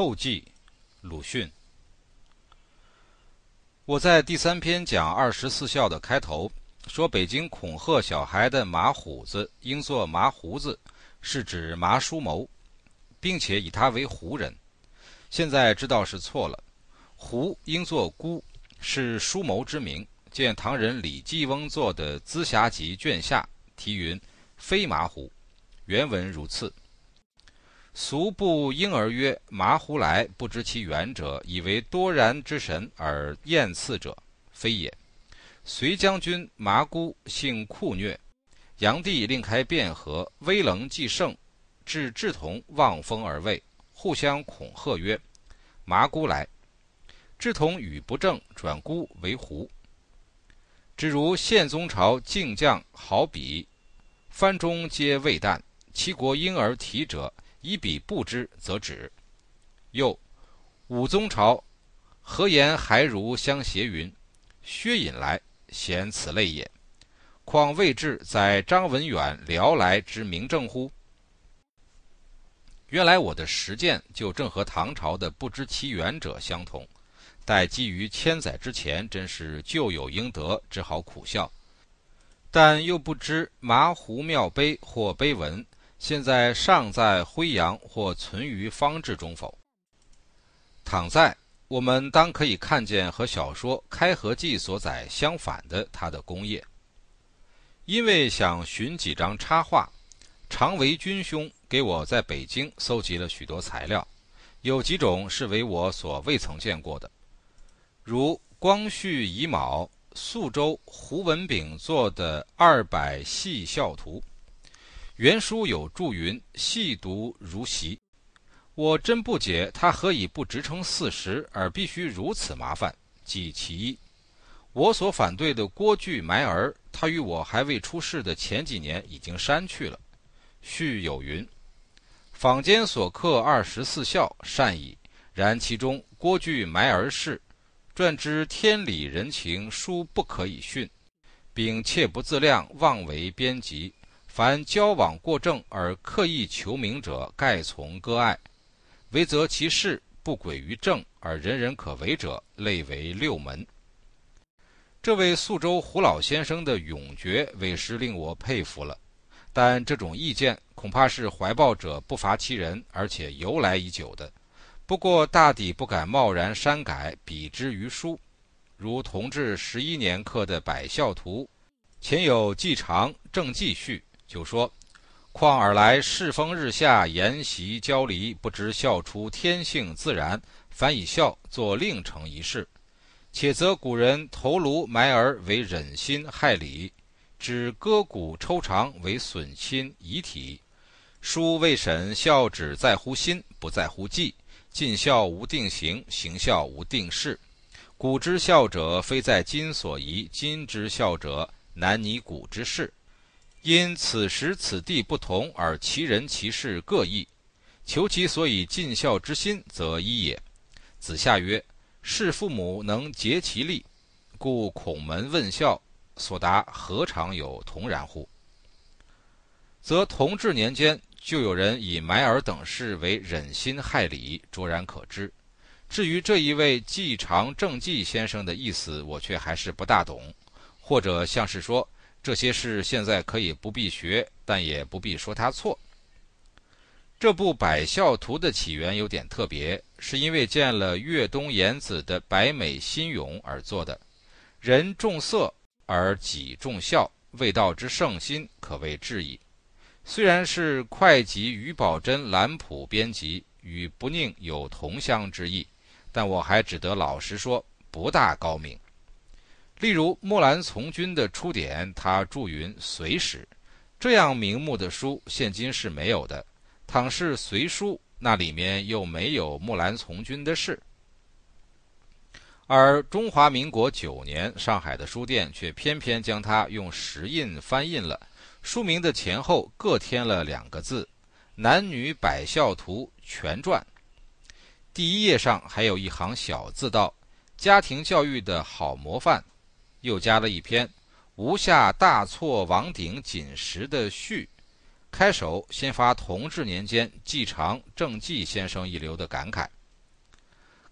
后记，鲁迅。我在第三篇讲二十四孝的开头说，北京恐吓小孩的马虎子应作麻胡子，是指麻叔谋，并且以他为胡人。现在知道是错了，胡应作孤，是叔谋之名。见唐人李继翁作的《资暇集》卷下题云：“非麻胡。”原文如次。俗不婴儿曰：“麻胡来，不知其源者，以为多然之神而厌次者，非也。隋将军麻姑性酷虐，炀帝令开汴河，威棱既盛，至志同望风而畏，互相恐吓曰：‘麻姑来。’志同语不正，转姑为胡。只如宪宗朝靖将好比，藩中皆未旦，其国婴儿啼者。”以彼不之，则止。又武宗朝何言还如相携云：“薛隐来，显此类也。况未至在张文远辽来之明正乎？”原来我的实践就正和唐朝的不知其源者相同。待基于千载之前，真是旧有应得，只好苦笑。但又不知麻胡庙碑或碑文。现在尚在辉阳或存于方志中否？倘在，我们当可以看见和小说《开合记》所载相反的他的功业。因为想寻几张插画，常为君兄给我在北京搜集了许多材料，有几种是为我所未曾见过的，如光绪乙卯宿州胡文炳做的二百戏校图。原书有注云：“细读如习。”我真不解他何以不直称四十，而必须如此麻烦。即其一，我所反对的郭巨埋儿，他与我还未出世的前几年已经删去了。序有云：“坊间所刻二十四孝善矣，然其中郭巨埋儿事，传之天理人情，殊不可以训，并切不自量，妄为编辑。”凡交往过正而刻意求名者，盖从割爱；唯则其事不轨于正而人人可为者，类为六门。这位宿州胡老先生的勇决，委实令我佩服了。但这种意见恐怕是怀抱者不乏其人，而且由来已久的。不过大抵不敢贸然删改，比之于书。如同治十一年刻的《百孝图》，前有季常正记序。就说：“况尔来世风日下，沿袭交离，不知孝出天性自然，反以孝作另成一事。且则古人头颅埋儿为忍心害理，指割骨抽肠为损亲遗体。书未审孝只在乎心，不在乎纪。尽孝无定行，行孝无定事。古之孝者，非在今所宜；今之孝者，难拟古之事。”因此时此地不同，而其人其事各异。求其所以尽孝之心，则一也。子夏曰：“事父母能竭其力，故孔门问孝，所答何尝有同然乎？”则同治年间就有人以埋儿等事为忍心害理，卓然可知。至于这一位季常正季先生的意思，我却还是不大懂，或者像是说。这些事现在可以不必学，但也不必说他错。这部《百孝图》的起源有点特别，是因为见了越东言子的《百美新咏》而做的。人重色而己重孝，未道之圣心，可谓至矣。虽然是会稽于宝珍兰谱编辑，与不宁有同乡之意，但我还只得老实说，不大高明。例如木兰从军的出典，他注云《隋史》，这样名目的书，现今是没有的。倘是《隋书》，那里面又没有木兰从军的事。而中华民国九年，上海的书店却偏偏将它用石印翻印了，书名的前后各添了两个字：“男女百孝图全传”。第一页上还有一行小字道：“家庭教育的好模范。”又加了一篇“无下大错王鼎锦时”的序，开首先发同治年间季常正纪先生一流的感慨：“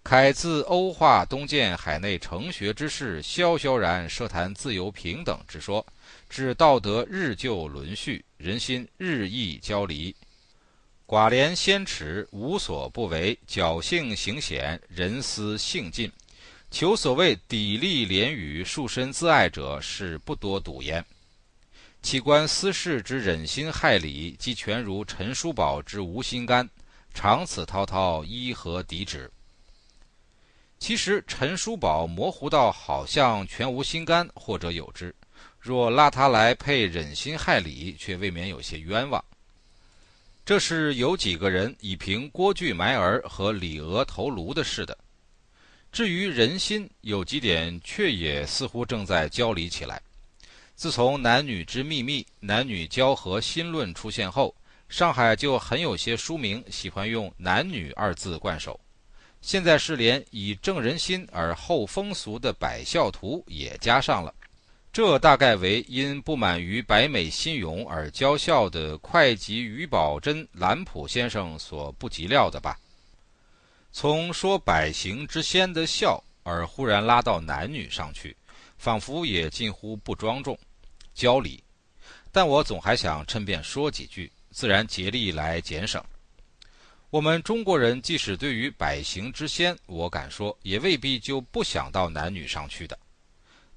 慨自欧化东渐海内成学之事，萧萧然设谈自由平等之说，至道德日旧沦序，人心日益交离。寡廉鲜耻，无所不为；侥幸行险，人思性尽。求所谓砥砺廉语，树身自爱者，是不多睹焉。岂观私事之忍心害理，即全如陈叔宝之无心肝，长此滔滔，依何抵止？其实陈叔宝模糊到好像全无心肝，或者有之。若拉他来配忍心害理，却未免有些冤枉。这是有几个人以凭郭巨埋儿和李娥头颅的事的。至于人心，有几点却也似乎正在交离起来。自从男女之秘密、男女交合心论出现后，上海就很有些书名喜欢用“男女”二字冠首。现在是连以正人心而后风俗的百孝图也加上了，这大概为因不满于百美心勇而娇笑的会稽于宝珍兰普先生所不及料的吧？从说百行之先的孝，而忽然拉到男女上去，仿佛也近乎不庄重、交礼。但我总还想趁便说几句，自然竭力来减省。我们中国人即使对于百行之先，我敢说也未必就不想到男女上去的。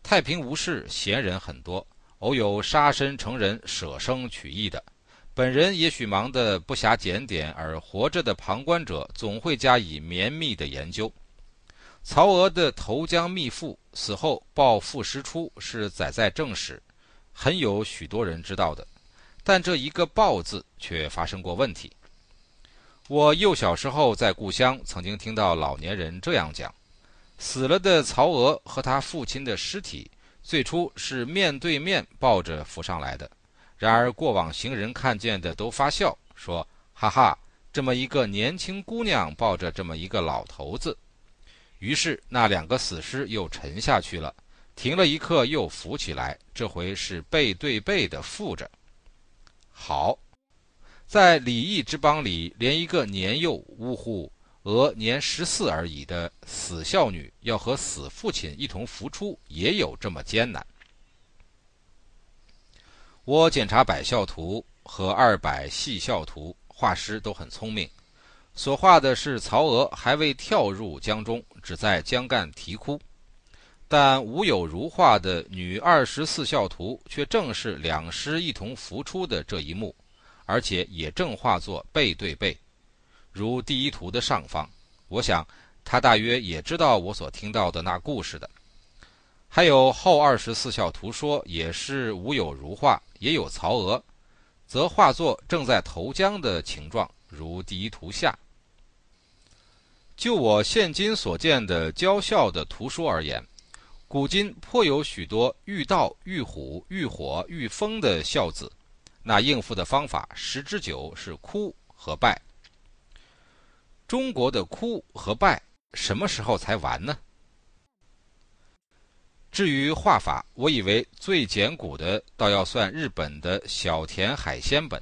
太平无事，闲人很多，偶有杀身成仁、舍生取义的，本人也许忙得不暇检点，而活着的旁观者总会加以绵密的研究。曹娥的投江秘赋死后报赋师出，是载在正史，很有许多人知道的，但这一个“报”字却发生过问题。我幼小时候在故乡，曾经听到老年人这样讲：死了的曹娥和他父亲的尸体，最初是面对面抱着浮上来的。然而过往行人看见的都发笑，说：“哈哈，这么一个年轻姑娘抱着这么一个老头子。”于是那两个死尸又沉下去了，停了一刻又浮起来，这回是背对背的附着。好。在礼义之邦里，连一个年幼呜呼、俄年十四而已的死孝女，要和死父亲一同浮出，也有这么艰难。我检查百孝图和二百细孝图，画师都很聪明，所画的是曹娥还未跳入江中，只在江干啼哭；但吴有如画的女二十四孝图，却正是两师一同浮出的这一幕。而且也正画作背对背，如第一图的上方。我想他大约也知道我所听到的那故事的。还有后二十四孝图说也是吴有如画，也有曹娥，则画作正在投江的情状，如第一图下。就我现今所见的教孝的图书而言，古今颇有许多遇道、遇虎、遇火、遇风的孝子。那应付的方法十之九是哭和拜。中国的哭和拜什么时候才完呢？至于画法，我以为最简古的倒要算日本的小田海鲜本，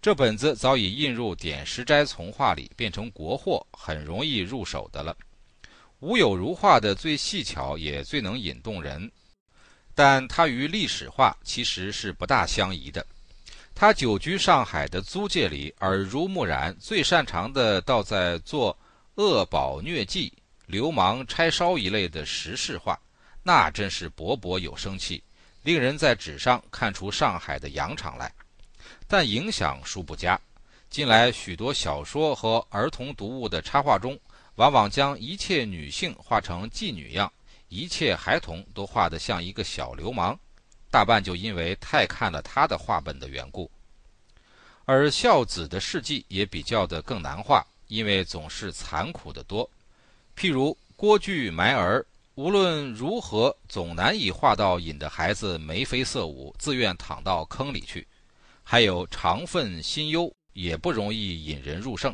这本子早已印入点石斋从画里，变成国货，很容易入手的了。吴有如画的最细巧，也最能引动人，但它与历史画其实是不大相宜的。他久居上海的租界里，耳濡目染，最擅长的倒在做恶宝虐妓、流氓拆烧一类的时事画，那真是勃勃有生气，令人在纸上看出上海的洋场来。但影响殊不佳。近来许多小说和儿童读物的插画中，往往将一切女性画成妓女样，一切孩童都画得像一个小流氓。大半就因为太看了他的画本的缘故，而孝子的事迹也比较的更难画，因为总是残酷的多。譬如郭巨埋儿，无论如何总难以画到引得孩子眉飞色舞，自愿躺到坑里去；还有长愤心忧，也不容易引人入胜；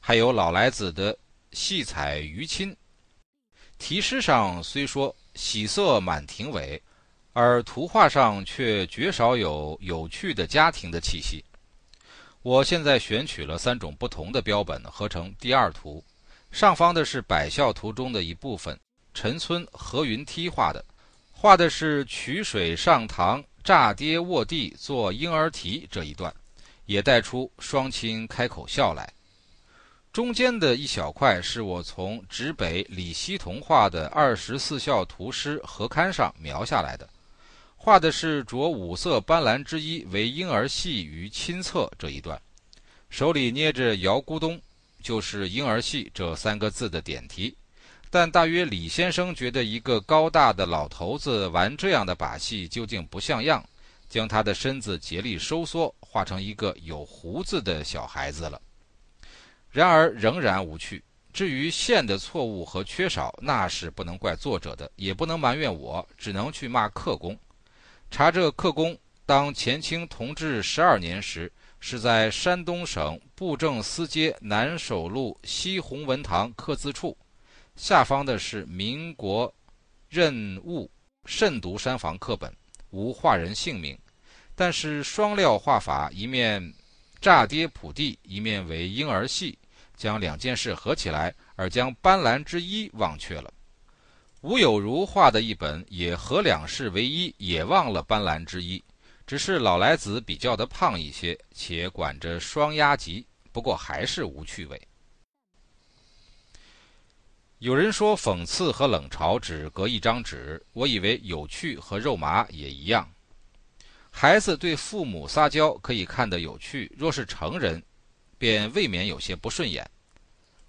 还有老来子的戏彩于亲，题诗上虽说喜色满庭伟。而图画上却绝少有有趣的家庭的气息。我现在选取了三种不同的标本，合成第二图。上方的是百孝图中的一部分，陈村何云梯画的，画的是曲水上堂炸跌卧地做婴儿啼这一段，也带出双亲开口笑来。中间的一小块是我从直北李希同画的二十四孝图诗合刊上描下来的，画的是着五色斑斓之衣为婴儿戏于亲侧这一段，手里捏着摇咕咚，就是婴儿戏这三个字的点题。但大约李先生觉得一个高大的老头子玩这样的把戏究竟不像样，将他的身子竭力收缩，画成一个有胡子的小孩子了。然而仍然无趣。至于线的错误和缺少，那是不能怪作者的，也不能埋怨我，只能去骂刻工。查这刻工，当前清同治十二年时，是在山东省布政司街南首路西弘文堂刻字处。下方的是民国任务慎读山房课本，无画人姓名，但是双料画法，一面炸跌普地，一面为婴儿戏。将两件事合起来，而将斑斓之一忘却了。吴有如画的一本也合两事为一，也忘了斑斓之一。只是老来子比较的胖一些，且管着双鸭集，不过还是无趣味。有人说讽刺和冷嘲只隔一张纸，我以为有趣和肉麻也一样。孩子对父母撒娇可以看得有趣，若是成人。便未免有些不顺眼。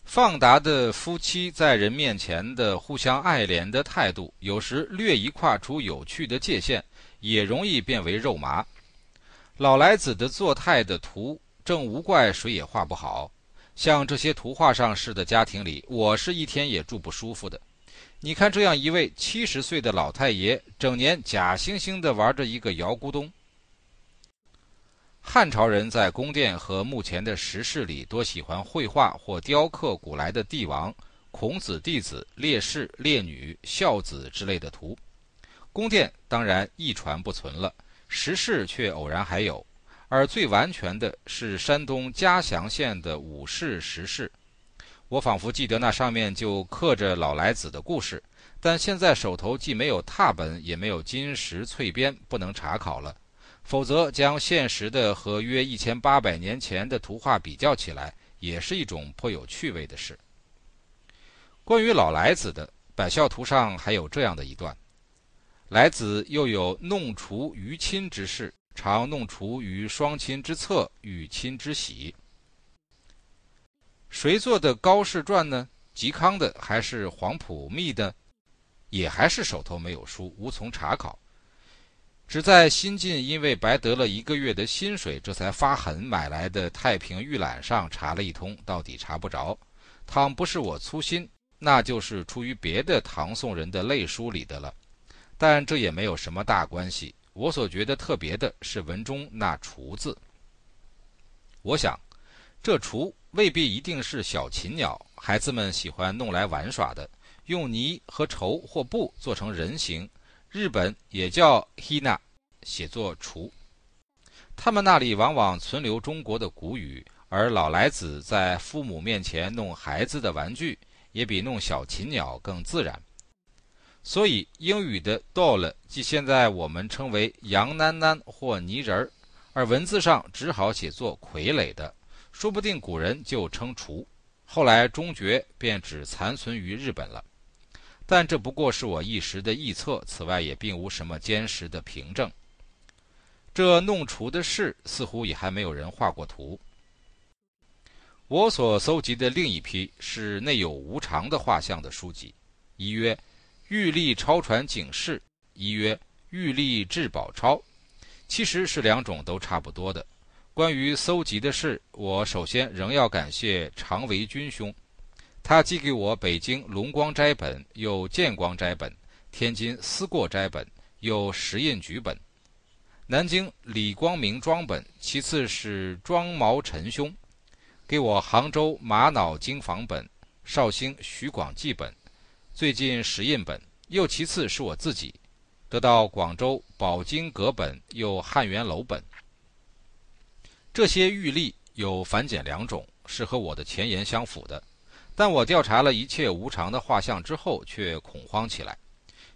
放达的夫妻在人面前的互相爱怜的态度，有时略一跨出有趣的界限，也容易变为肉麻。老来子的作态的图，正无怪谁也画不好。像这些图画上似的家庭里，我是一天也住不舒服的。你看这样一位七十岁的老太爷，整年假惺惺地玩着一个摇咕咚。汉朝人在宫殿和目前的石室里，多喜欢绘画或雕刻古来的帝王、孔子弟子、烈士、烈女、孝子之类的图。宫殿当然一传不存了，石室却偶然还有。而最完全的是山东嘉祥县的武氏石室，我仿佛记得那上面就刻着老来子的故事，但现在手头既没有拓本，也没有金石翠边，不能查考了。否则，将现实的和约一千八百年前的图画比较起来，也是一种颇有趣味的事。关于老来子的百孝图上还有这样的一段：来子又有弄除于亲之事，常弄除于双亲之侧，与亲之喜。谁做的高士传呢？嵇康的还是黄埔密的？也还是手头没有书，无从查考。只在新晋，因为白得了一个月的薪水，这才发狠买来的《太平御览》上查了一通，到底查不着。倘不是我粗心，那就是出于别的唐宋人的类书里的了。但这也没有什么大关系。我所觉得特别的是文中那“雏”字。我想，这雏未必一定是小禽鸟，孩子们喜欢弄来玩耍的，用泥和绸或布做成人形。日本也叫 hina，写作雏。他们那里往往存留中国的古语，而老来子在父母面前弄孩子的玩具，也比弄小禽鸟更自然。所以英语的 doll 即现在我们称为洋囡囡或泥人儿，而文字上只好写作傀儡的，说不定古人就称雏。后来中绝便只残存于日本了。但这不过是我一时的臆测，此外也并无什么坚实的凭证。这弄雏的事，似乎也还没有人画过图。我所搜集的另一批是内有无常的画像的书籍，一曰《玉历超传警示》，一曰《玉历至宝钞》，其实是两种都差不多的。关于搜集的事，我首先仍要感谢常维军兄。他寄给我北京龙光斋本，有建光斋本，天津思过斋本，有石印局本，南京李光明庄本，其次是庄毛陈兄，给我杭州玛瑙经房本，绍兴徐广记本，最近石印本，又其次是我自己，得到广州宝经阁本，又汉元楼本。这些玉历有繁简两种，是和我的前言相符的。但我调查了一切无常的画像之后，却恐慌起来，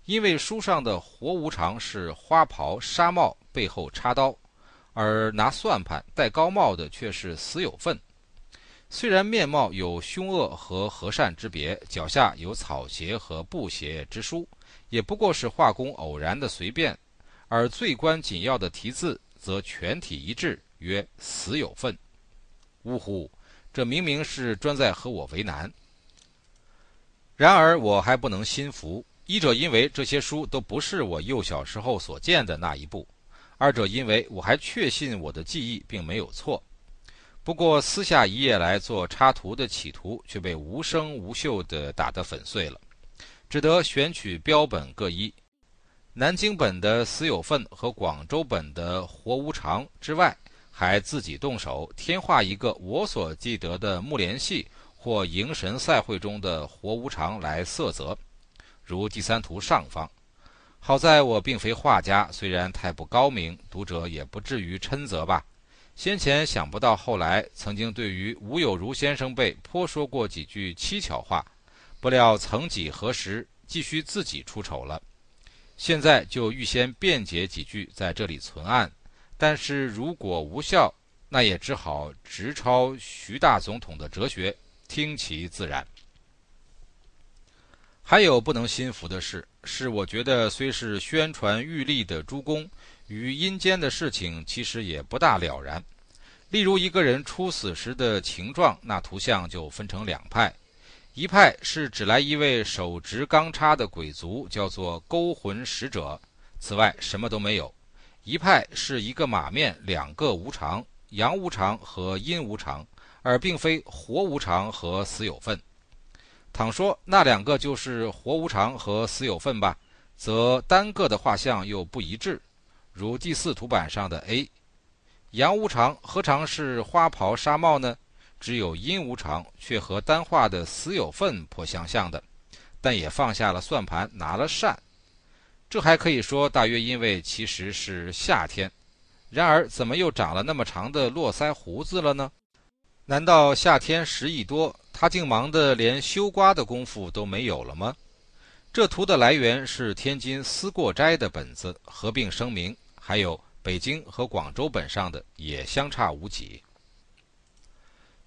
因为书上的活无常是花袍纱帽背后插刀，而拿算盘戴高帽的却是死有份。虽然面貌有凶恶和和善之别，脚下有草鞋和布鞋之书，也不过是画工偶然的随便，而最关紧要的题字则全体一致，曰“死有份”。呜呼！这明明是专在和我为难。然而我还不能心服，一者因为这些书都不是我幼小时候所见的那一部，二者因为我还确信我的记忆并没有错。不过，撕下一页来做插图的企图却被无声无秀地打得粉碎了，只得选取标本各一。南京本的死有份和广州本的活无常之外，还自己动手添画一个我所记得的木莲戏或迎神赛会中的活无常来色泽，如第三图上方。好在我并非画家，虽然太不高明，读者也不至于嗔责吧。先前想不到，后来曾经对于吴有如先生辈颇说过几句蹊跷话，不料曾几何时，继续自己出丑了。现在就预先辩解几句，在这里存案。但是如果无效，那也只好直抄徐大总统的哲学，听其自然。还有不能心服的事，是我觉得虽是宣传玉立的诸公。与阴间的事情其实也不大了然。例如一个人出死时的情状，那图像就分成两派：一派是指来一位手执钢叉的鬼卒，叫做勾魂使者，此外什么都没有；一派是一个马面，两个无常，阳无常和阴无常，而并非活无常和死有份。倘说那两个就是活无常和死有份吧，则单个的画像又不一致。如第四图板上的 A，阳无常何尝是花袍纱帽呢？只有阴无常，却和单画的死有份颇相像的，但也放下了算盘，拿了扇。这还可以说，大约因为其实是夏天。然而，怎么又长了那么长的络腮胡子了呢？难道夏天时一多，他竟忙得连修瓜的功夫都没有了吗？这图的来源是天津思过斋的本子，合并声明。还有北京和广州本上的也相差无几。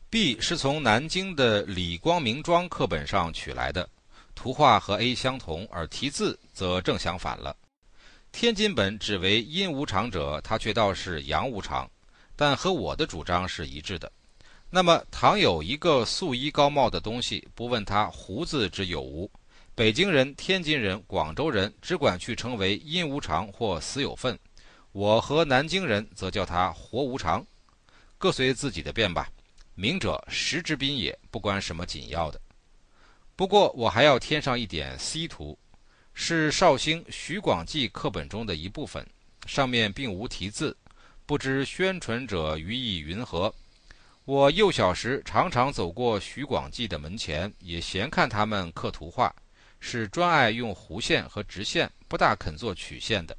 B 是从南京的李光明庄课本上取来的，图画和 A 相同，而题字则正相反了。天津本只为阴无常者，他却倒是阳无常，但和我的主张是一致的。那么，倘有一个素衣高帽的东西，不问他胡子之有无，北京人、天津人、广州人只管去称为阴无常或死有份。我和南京人则叫他活无常，各随自己的便吧。明者实之宾也，不关什么紧要的。不过我还要添上一点 C 图，是绍兴徐广记课本中的一部分，上面并无题字，不知宣传者于意云何。我幼小时常常走过徐广记的门前，也闲看他们刻图画，是专爱用弧线和直线，不大肯做曲线的。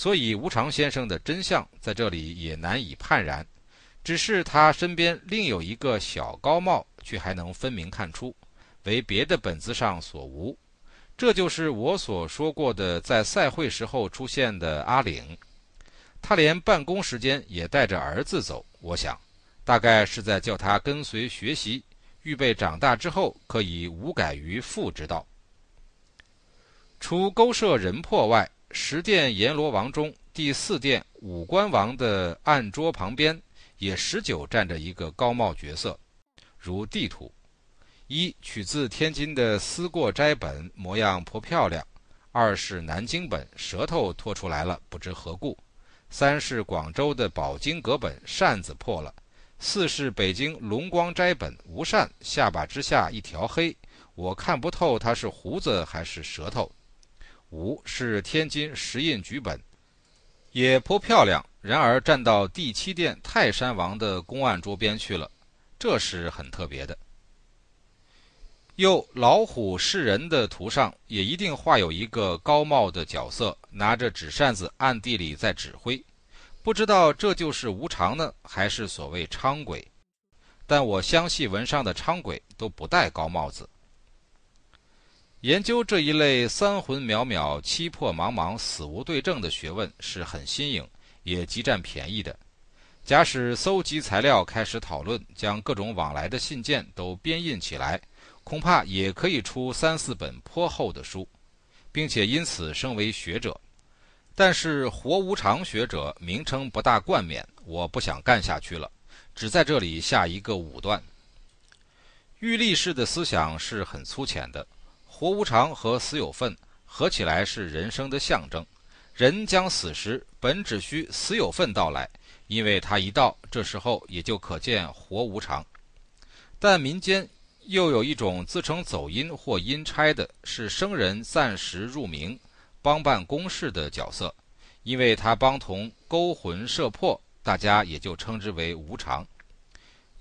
所以，无常先生的真相在这里也难以判然，只是他身边另有一个小高帽，却还能分明看出，为别的本子上所无。这就是我所说过的，在赛会时候出现的阿岭。他连办公时间也带着儿子走，我想，大概是在叫他跟随学习，预备长大之后可以无改于父之道。除勾设人魄外。十殿阎罗王中第四殿五官王的案桌旁边，也十九站着一个高帽角色，如地图。一取自天津的思过斋本，模样颇漂亮；二是南京本，舌头拖出来了，不知何故；三是广州的宝经阁本，扇子破了；四是北京龙光斋本，无扇，下巴之下一条黑，我看不透它是胡子还是舌头。五是天津石印局本，也颇漂亮。然而站到第七殿泰山王的公案桌边去了，这是很特别的。又老虎示人的图上也一定画有一个高帽的角色，拿着纸扇子暗地里在指挥。不知道这就是无常呢，还是所谓昌鬼？但我相信文上的昌鬼都不戴高帽子。研究这一类三魂渺渺、七魄茫茫、死无对证的学问是很新颖，也极占便宜的。假使搜集材料，开始讨论，将各种往来的信件都编印起来，恐怕也可以出三四本颇厚的书，并且因此升为学者。但是活无常学者名称不大冠冕，我不想干下去了，只在这里下一个武断。玉立式的思想是很粗浅的。活无常和死有份合起来是人生的象征。人将死时，本只需死有份到来，因为他一到，这时候也就可见活无常。但民间又有一种自称走阴或阴差的，是生人暂时入冥，帮办公事的角色，因为他帮同勾魂摄魄，大家也就称之为无常。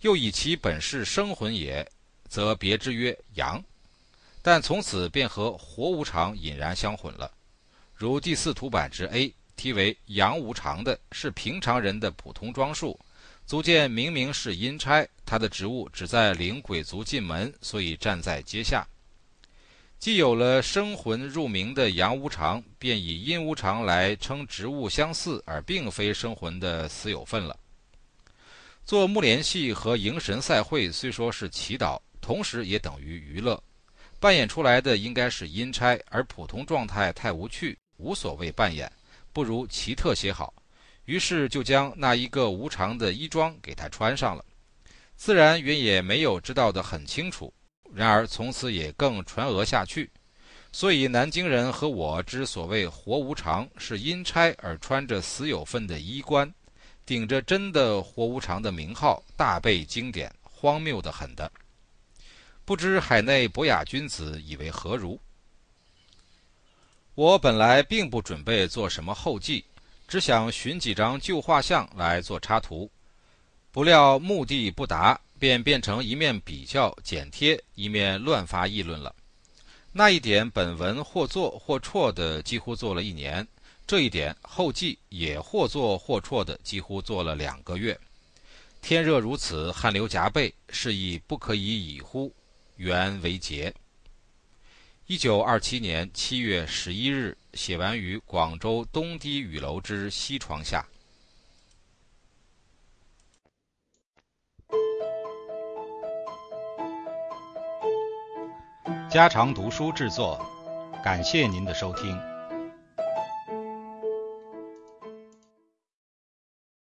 又以其本是生魂也，则别之曰阳。但从此便和活无常隐然相混了。如第四图版之 A 题为“阳无常”的是平常人的普通装束，足见明明是阴差，他的职务只在领鬼卒进门，所以站在阶下。既有了生魂入冥的阳无常，便以阴无常来称职务相似而并非生魂的死有份了。做木莲戏和迎神赛会虽说是祈祷，同时也等于娱乐。扮演出来的应该是阴差，而普通状态太无趣，无所谓扮演，不如奇特些好。于是就将那一个无常的衣装给他穿上了。自然原也没有知道得很清楚，然而从此也更传讹下去。所以南京人和我之所谓活无常，是阴差而穿着死有份的衣冠，顶着真的活无常的名号，大背经典，荒谬的很的。不知海内博雅君子以为何如？我本来并不准备做什么后记，只想寻几张旧画像来做插图，不料目的不达，便变成一面比较剪贴，一面乱发议论了。那一点本文或做或错的，几乎做了一年；这一点后记也或做或错的，几乎做了两个月。天热如此，汗流浃背，是以不可以已乎？袁维杰。一九二七年七月十一日，写完于广州东堤雨楼之西床下。家常读书制作，感谢您的收听。